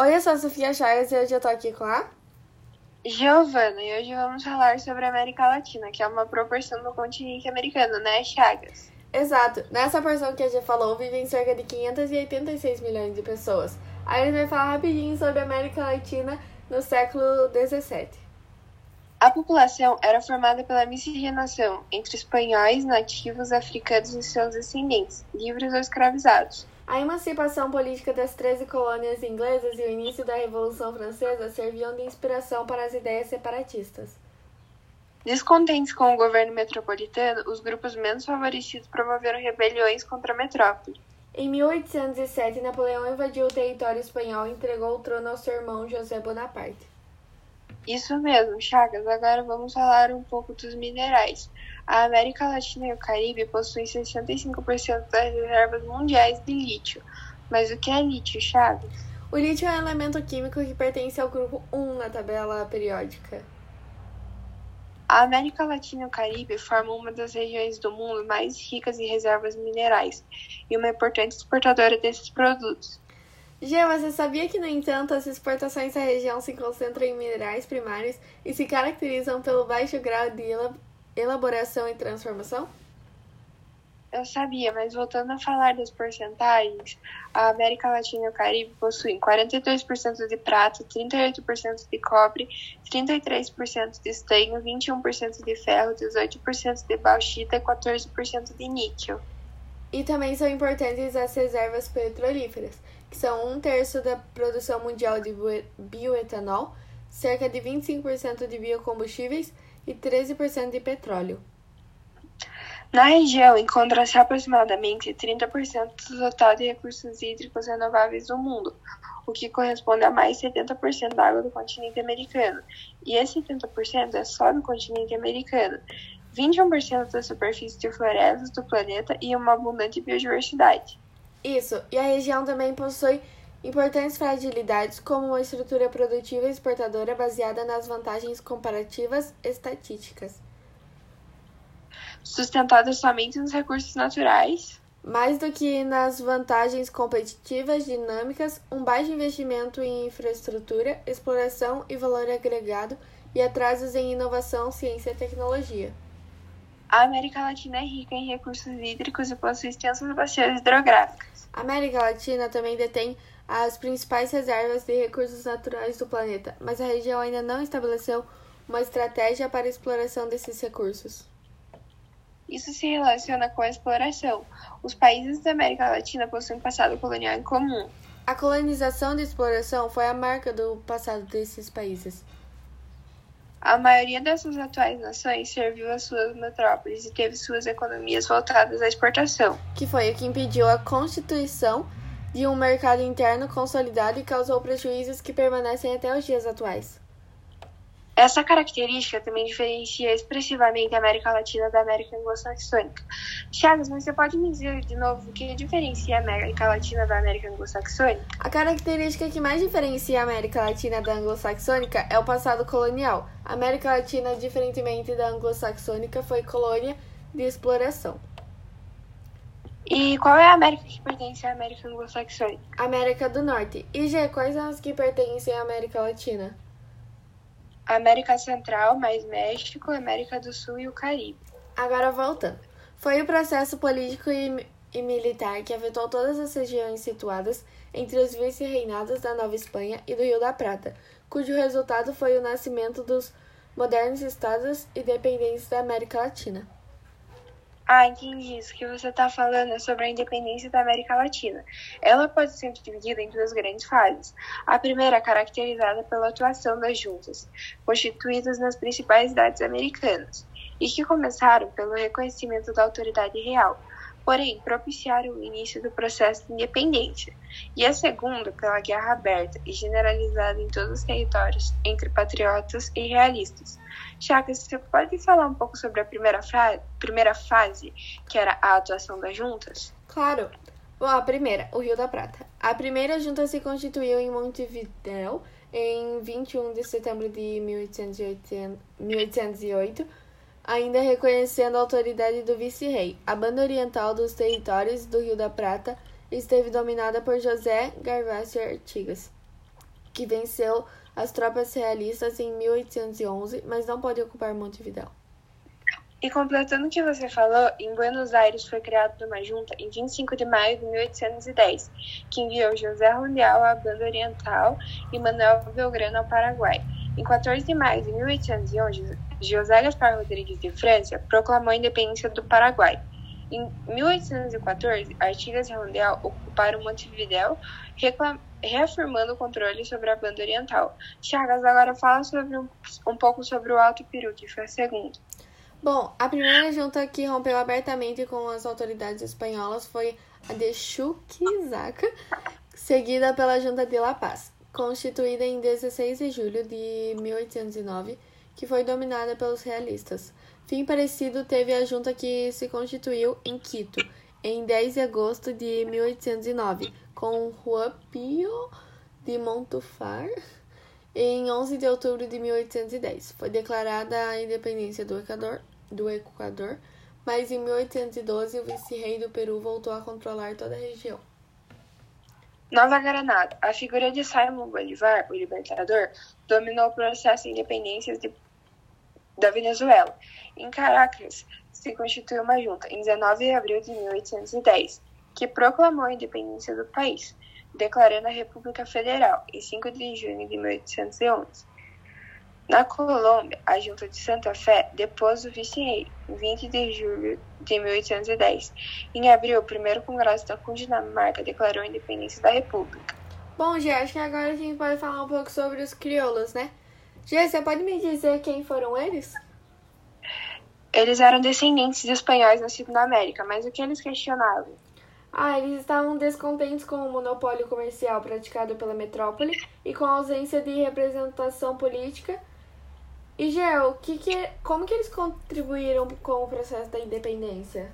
Oi, eu sou a Sofia Chagas e hoje eu tô aqui com a Giovana, e hoje vamos falar sobre a América Latina, que é uma proporção do continente americano, né, Chagas? Exato. Nessa porção que a gente falou, vivem cerca de 586 milhões de pessoas. Aí a gente vai falar rapidinho sobre a América Latina no século 17. A população era formada pela miscigenação entre espanhóis, nativos, africanos e seus descendentes, livres ou escravizados. A emancipação política das 13 colônias inglesas e o início da Revolução Francesa serviam de inspiração para as ideias separatistas. Descontentes com o governo metropolitano, os grupos menos favorecidos promoveram rebeliões contra a metrópole. Em 1807, Napoleão invadiu o território espanhol e entregou o trono ao seu irmão José Bonaparte. Isso mesmo, Chagas. Agora vamos falar um pouco dos minerais. A América Latina e o Caribe possuem 65% das reservas mundiais de lítio. Mas o que é lítio, Chagas? O lítio é um elemento químico que pertence ao grupo 1 na tabela periódica. A América Latina e o Caribe formam uma das regiões do mundo mais ricas em reservas minerais e uma importante exportadora desses produtos. Gê, você sabia que, no entanto, as exportações da região se concentram em minerais primários e se caracterizam pelo baixo grau de elaboração e transformação? Eu sabia, mas voltando a falar das porcentagens, a América Latina e o Caribe possuem 42% de prata, 38% de cobre, 33% de estanho, 21% de ferro, 18% de bauxita e 14% de níquel. E também são importantes as reservas petrolíferas, que são um terço da produção mundial de bioetanol, cerca de 25% de biocombustíveis e 13% de petróleo. Na região encontra-se aproximadamente 30% do total de recursos hídricos renováveis do mundo, o que corresponde a mais de 70% da água do continente americano. E esse 70% é só do continente americano. 21% da superfície de florestas do planeta e uma abundante biodiversidade. Isso, e a região também possui importantes fragilidades, como uma estrutura produtiva exportadora baseada nas vantagens comparativas estatísticas sustentada somente nos recursos naturais. Mais do que nas vantagens competitivas dinâmicas, um baixo investimento em infraestrutura, exploração e valor agregado e atrasos em inovação, ciência e tecnologia. A América Latina é rica em recursos hídricos e possui extensas bacias hidrográficas. A América Latina também detém as principais reservas de recursos naturais do planeta, mas a região ainda não estabeleceu uma estratégia para a exploração desses recursos. Isso se relaciona com a exploração. Os países da América Latina possuem um passado colonial em comum. A colonização e exploração foi a marca do passado desses países. A maioria dessas atuais nações serviu as suas metrópoles e teve suas economias voltadas à exportação, que foi o que impediu a constituição de um mercado interno consolidado e causou prejuízos que permanecem até os dias atuais. Essa característica também diferencia expressivamente a América Latina da América Anglo-Saxônica. Chagas, mas você pode me dizer de novo o que diferencia a América Latina da América Anglo-Saxônica? A característica que mais diferencia a América Latina da Anglo-Saxônica é o passado colonial. A América Latina, diferentemente da Anglo-Saxônica, foi colônia de exploração. E qual é a América que pertence à América Anglo-Saxônica? América do Norte. E G, quais são as que pertencem à América Latina? América Central, mais México, América do Sul e o Caribe. Agora voltando. Foi o processo político e, e militar que afetou todas as regiões situadas entre os vice-reinados da Nova Espanha e do Rio da Prata, cujo resultado foi o nascimento dos modernos estados independentes da América Latina. Ah, entendi. Isso que você está falando é sobre a independência da América Latina. Ela pode ser dividida em duas grandes fases. A primeira é caracterizada pela atuação das juntas, constituídas nas principais cidades americanas, e que começaram pelo reconhecimento da autoridade real, porém propiciaram o início do processo de independência, e a segunda pela guerra aberta e generalizada em todos os territórios entre patriotas e realistas. Chagas, você pode falar um pouco sobre a primeira, primeira fase, que era a atuação das juntas? Claro. Bom, a primeira, o Rio da Prata. A primeira junta se constituiu em Montevidéu em 21 de setembro de 1808 ainda reconhecendo a autoridade do vice-rei. A banda oriental dos territórios do Rio da Prata esteve dominada por José Gervásio Artigas. que venceu as tropas realistas em 1811, mas não pode ocupar Montevideo. E completando o que você falou, em Buenos Aires foi criada uma junta em 25 de maio de 1810, que enviou José Rundial à Banda Oriental e Manuel Belgrano ao Paraguai. Em 14 de maio de 1811, José Gaspar Rodrigues de França proclamou a independência do Paraguai. Em 1814, Artigas e Rundial ocuparam Montevideo, reafirmando o controle sobre a Banda Oriental. Chagas agora fala sobre um, um pouco sobre o Alto Peru, que foi a segunda. Bom, a primeira junta que rompeu abertamente com as autoridades espanholas foi a de Chuquisaca, seguida pela Junta de La Paz, constituída em 16 de julho de 1809, que foi dominada pelos realistas. Fim parecido teve a junta que se constituiu em Quito, em 10 de agosto de 1809, com Juan Pío de Montufar. Em 11 de outubro de 1810, foi declarada a independência do Equador do Equador, mas em 1812 o vice-rei do Peru voltou a controlar toda a região. Nova Granada. A figura de Simon Bolivar, o libertador, dominou o processo de independência de, da Venezuela. Em Caracas, se constituiu uma junta em 19 de abril de 1810, que proclamou a independência do país, declarando a República Federal em 5 de junho de 1811. Na Colômbia, a Junta de Santa Fé depôs o vice-rei em 20 de julho de 1810. Em abril, o primeiro congresso da Cundinamarca declarou a independência da República. Bom, Gê, acho que agora a gente pode falar um pouco sobre os crioulos, né? Gê, você pode me dizer quem foram eles? Eles eram descendentes de espanhóis nascidos na América, mas o que eles questionavam? Ah, eles estavam descontentes com o monopólio comercial praticado pela metrópole e com a ausência de representação política e, Gel, que que, como que eles contribuíram com o processo da independência?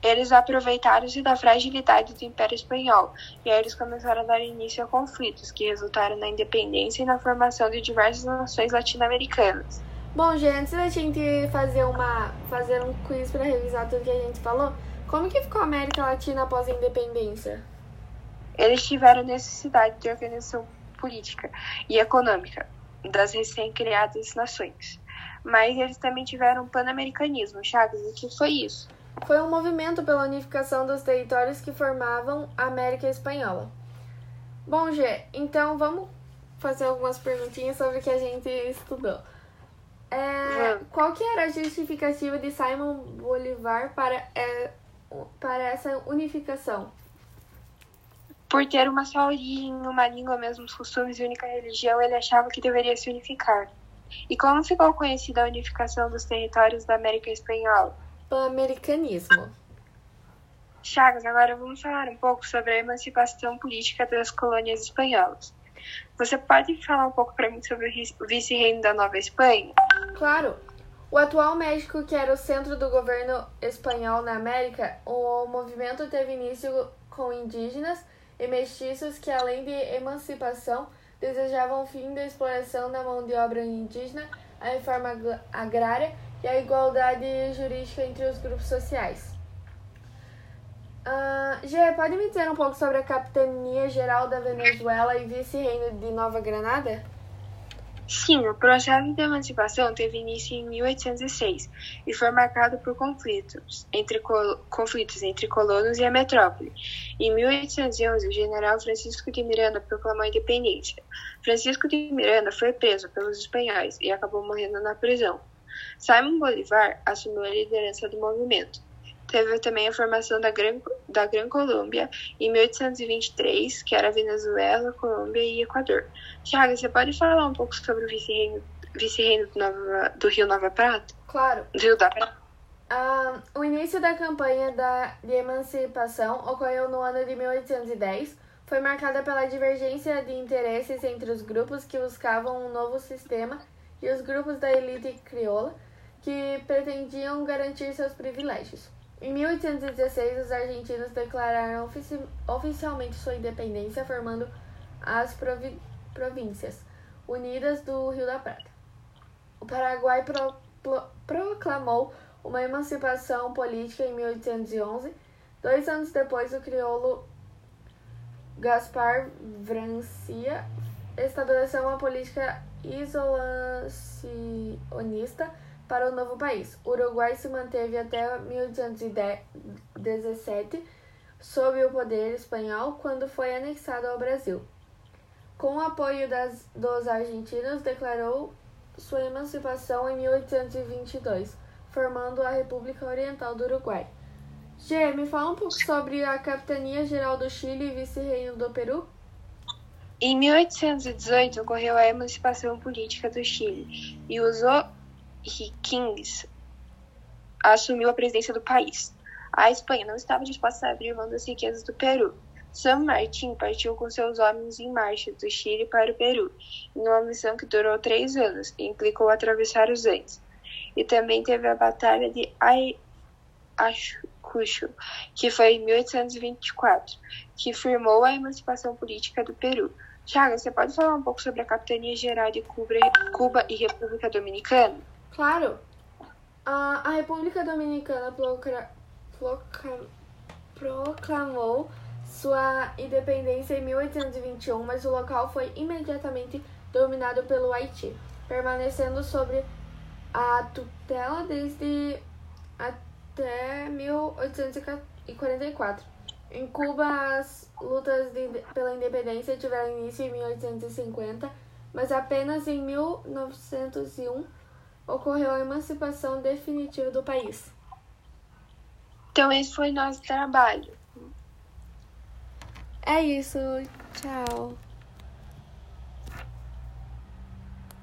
Eles aproveitaram-se da fragilidade do Império Espanhol e aí eles começaram a dar início a conflitos que resultaram na independência e na formação de diversas nações latino-americanas. Bom, Gê, antes da gente fazer, uma, fazer um quiz para revisar tudo que a gente falou, como que ficou a América Latina após a independência? Eles tiveram necessidade de organização política e econômica, das recém-criadas nações. Mas eles também tiveram um pan-americanismo. Chagas, o que foi isso? Foi um movimento pela unificação dos territórios que formavam a América Espanhola. Bom, Gê, então vamos fazer algumas perguntinhas sobre o que a gente estudou. É, qual que era a justificativa de Simon Bolivar para, é, para essa unificação? Por ter uma só origem, uma língua, mesmos costumes e única religião, ele achava que deveria se unificar. E como ficou conhecida a unificação dos territórios da América Espanhola? Pan-americanismo. Chagas, agora vamos falar um pouco sobre a emancipação política das colônias espanholas. Você pode falar um pouco para mim sobre o vice-reino da Nova Espanha? Claro. O atual México, que era o centro do governo espanhol na América, o movimento teve início com indígenas e mestiços que, além de emancipação, desejavam o fim da exploração da mão de obra indígena, a reforma agrária e a igualdade jurídica entre os grupos sociais. Uh, Gê, pode me dizer um pouco sobre a Capitania Geral da Venezuela e Vice-Reino de Nova Granada? Sim, o processo de emancipação teve início em 1806 e foi marcado por conflitos entre, conflitos entre colonos e a metrópole. Em 1811, o general Francisco de Miranda proclamou a independência. Francisco de Miranda foi preso pelos espanhóis e acabou morrendo na prisão. Simon Bolivar assumiu a liderança do movimento. Teve também a formação da Gran, da Gran Colômbia em 1823, que era Venezuela, Colômbia e Equador. Tiago, você pode falar um pouco sobre o vice-reino vice do, do, Rio Nova Prata? Claro. Rio da Prata? Ah, o início da campanha da, de emancipação ocorreu no ano de 1810. Foi marcada pela divergência de interesses entre os grupos que buscavam um novo sistema e os grupos da elite crioula que pretendiam garantir seus privilégios. Em 1816, os argentinos declararam ofici oficialmente sua independência, formando as províncias unidas do Rio da Prata. O Paraguai pro proclamou uma emancipação política em 1811. Dois anos depois, o crioulo Gaspar Vrancia estabeleceu uma política isolacionista para o novo país. O Uruguai se manteve até 1817 sob o poder espanhol quando foi anexado ao Brasil. Com o apoio das, dos argentinos, declarou sua emancipação em 1822, formando a República Oriental do Uruguai. Gê, me fala um pouco sobre a Capitania Geral do Chile e Vice-Reino do Peru. Em 1818 ocorreu a emancipação política do Chile e os O'Higgins assumiu a presidência do país. A Espanha não estava disposta a abrir mão das riquezas do Peru. San Martín partiu com seus homens em marcha do Chile para o Peru, em uma missão que durou três anos e implicou atravessar os Andes. E também teve a Batalha de Ayacucho, que foi em 1824, que firmou a emancipação política do Peru. Tiago, você pode falar um pouco sobre a Capitania Geral de Cuba e República Dominicana? Claro. A, a República Dominicana proclamou sua independência em 1821, mas o local foi imediatamente dominado pelo Haiti, permanecendo sobre a tutela desde até 1844. Em Cuba, as lutas de, pela independência tiveram início em 1850, mas apenas em 1901 ocorreu a emancipação definitiva do país. Então, esse foi nosso trabalho. É isso. Tchau.